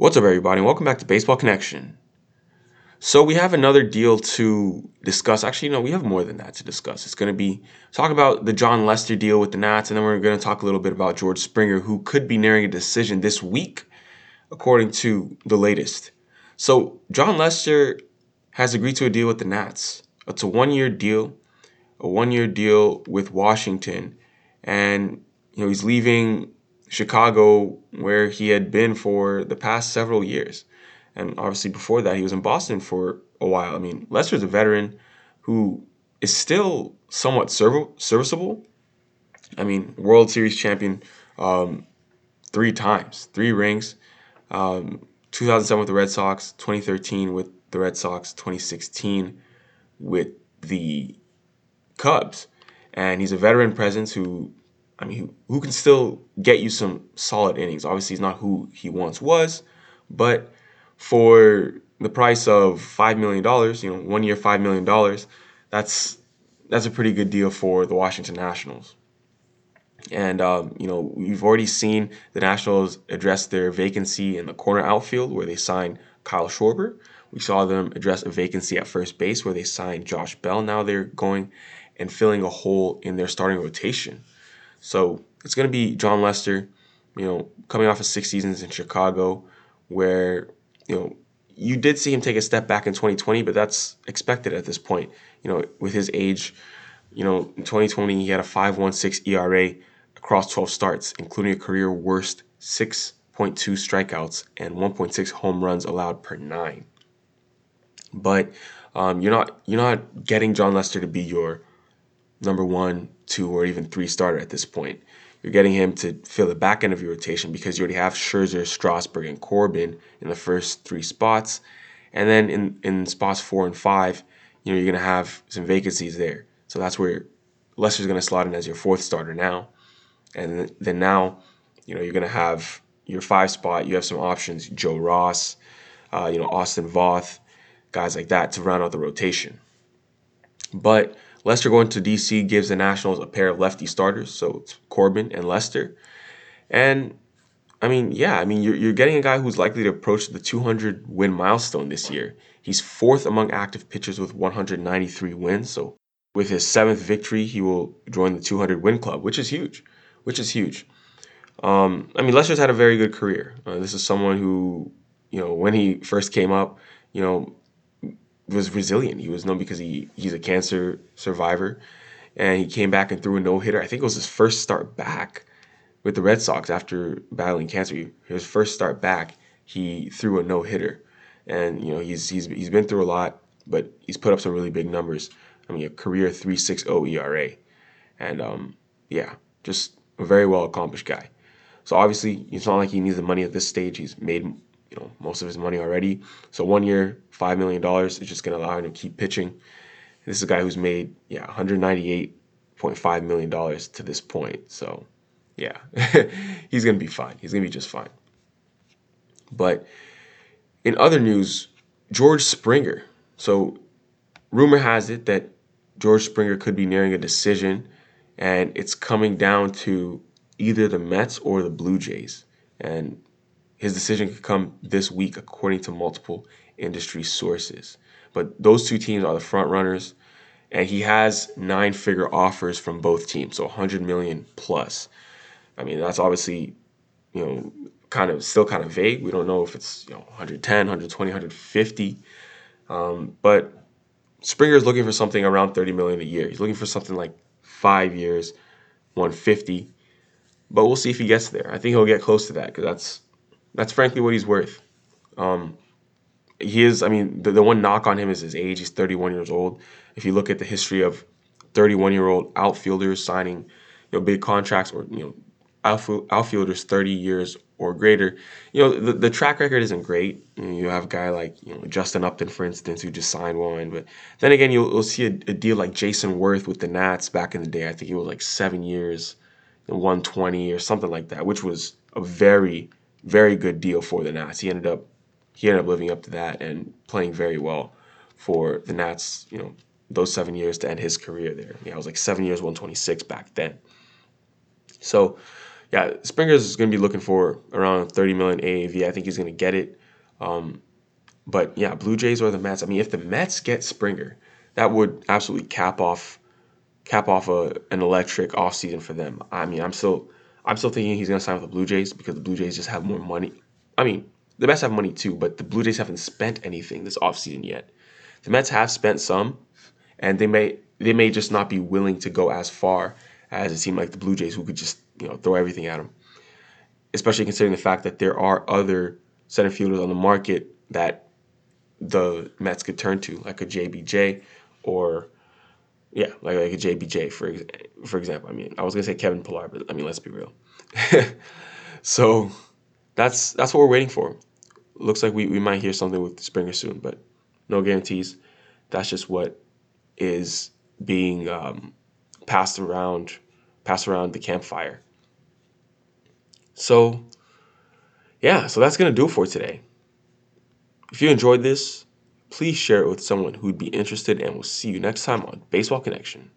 What's up, everybody? Welcome back to Baseball Connection. So we have another deal to discuss. Actually, no, we have more than that to discuss. It's going to be talk about the Jon Lester deal with the Nats, and then we're going to talk a little bit about George Springer, who could be nearing a decision this week, according to the latest. So Jon Lester has agreed to a deal with the Nats. It's a one-year deal, a one-year deal with Washington, and you know he's leaving Chicago, where he had been for the past several years. And obviously, before that, he was in Boston for a while. I mean, Lester's a veteran who is still somewhat serv- serviceable. I mean, World Series champion um, three times, three rings. Um, 2007 with the Red Sox, 2013 with the Red Sox, 2016 with the Cubs. And he's a veteran presence who I mean, who can still get you some solid innings. Obviously, he's not who he once was, but for the price of five million dollars, you know, one year, five million dollars, that's that's a pretty good deal for the Washington Nationals. And um, you know, we've already seen the Nationals address their vacancy in the corner outfield, where they signed Kyle Schwarber. We saw them address a vacancy at first base, where they signed Josh Bell. Now they're going and filling a hole in their starting rotation. So it's going to be Jon Lester, you know, coming off of six seasons in Chicago, where, you know, you did see him take a step back in 2020, but that's expected at this point. You know, with his age, you know, in 2020, he had a 5.16 ERA across 12 starts, including a career worst 6.2 strikeouts and 1.6 home runs allowed per nine. But um, you're not you're not getting Jon Lester to be your number one, two, or even three starter at this point. You're getting him to fill the back end of your rotation because you already have Scherzer, Strasburg, and Corbin in the first three spots. And then in, in spots four and five, you know, you're going to have some vacancies there. So that's where Lester's going to slot in as your fourth starter now. And then now, you know, you're going to have your five spot. You have some options, Joe Ross, uh, you know, Austin Voth, guys like that to round out the rotation. But Lester going to DC gives the Nationals a pair of lefty starters, so it's Corbin and Lester. And I mean, yeah, I mean, you're, you're getting a guy who's likely to approach the 200 win milestone this year. He's fourth among active pitchers with 193 wins. So with his seventh victory, he will join the 200 win club, which is huge, which is huge. Um, I mean, Lester's had a very good career. Uh, this is someone who, you know, when he first came up, you know, was resilient. He was known because he he's a cancer survivor, and he came back and threw a no hitter. I think it was his first start back with the Red Sox after battling cancer. His first start back, he threw a no hitter, and you know he's he's he's been through a lot, but he's put up some really big numbers. I mean, a career 3.60 ERA, and um, yeah, just a very well accomplished guy. So obviously, it's not like he needs the money at this stage. He's made you know most of his money already. So one year, five million dollars is just going to allow him to keep pitching. This is a guy who's made yeah 198.5 million dollars to this point. So yeah, he's going to be fine. He's going to be just fine. But in other news, George Springer. So rumor has it that George Springer could be nearing a decision, and it's coming down to either the Mets or the Blue Jays. And his decision could come this week, according to multiple industry sources. But those two teams are the front runners, and he has nine figure offers from both teams, so 100 million plus. I mean, that's obviously, you know, kind of still kind of vague. We don't know if it's you know 110, 120, 150. Um, but Springer is looking for something around 30 million a year. He's looking for something like five years, 150. But we'll see if he gets there. I think he'll get close to that because that's that's frankly what he's worth. Um, he is. I mean, the, the one knock on him is his age. He's 31 years old. If you look at the history of 31 year old outfielders signing, you know, big contracts or you know, outfielders 30 years or greater, you know, the, the track record isn't great. You, have a guy like you know Justin Upton, for instance, who just signed one. But then again, you'll, you'll see a, a deal like Jayson Werth with the Nats back in the day. I think it was like seven years, 120 or something like that, which was a very very good deal for the Nats. He ended up he ended up living up to that and playing very well for the Nats. You know, those seven years to end his career there. Yeah, it was like seven years, 126 back then. So, yeah, Springer's is going to be looking for around 30 million AAV. I think he's going to get it. Um, but yeah, Blue Jays or the Mets. I mean, if the Mets get Springer, that would absolutely cap off cap off a, an electric offseason for them. I mean, I'm still I'm still thinking he's going to sign with the Blue Jays because the Blue Jays just have more money. I mean, the Mets have money too, but the Blue Jays haven't spent anything this offseason yet. The Mets have spent some, and they may they may just not be willing to go as far as it seemed like the Blue Jays, who could just you know throw everything at them. Especially considering the fact that there are other center fielders on the market that the Mets could turn to, like a JBJ or yeah, like like a JBJ for for example. I mean, I was gonna say Kevin Pillar, but I mean, let's be real. so that's that's what we're waiting for. Looks like we, we might hear something with Springer soon, but no guarantees. That's just what is being um, passed around passed around the campfire. So yeah, so that's gonna do it for today. If you enjoyed this, please share it with someone who'd be interested, and we'll see you next time on Baseball Connection.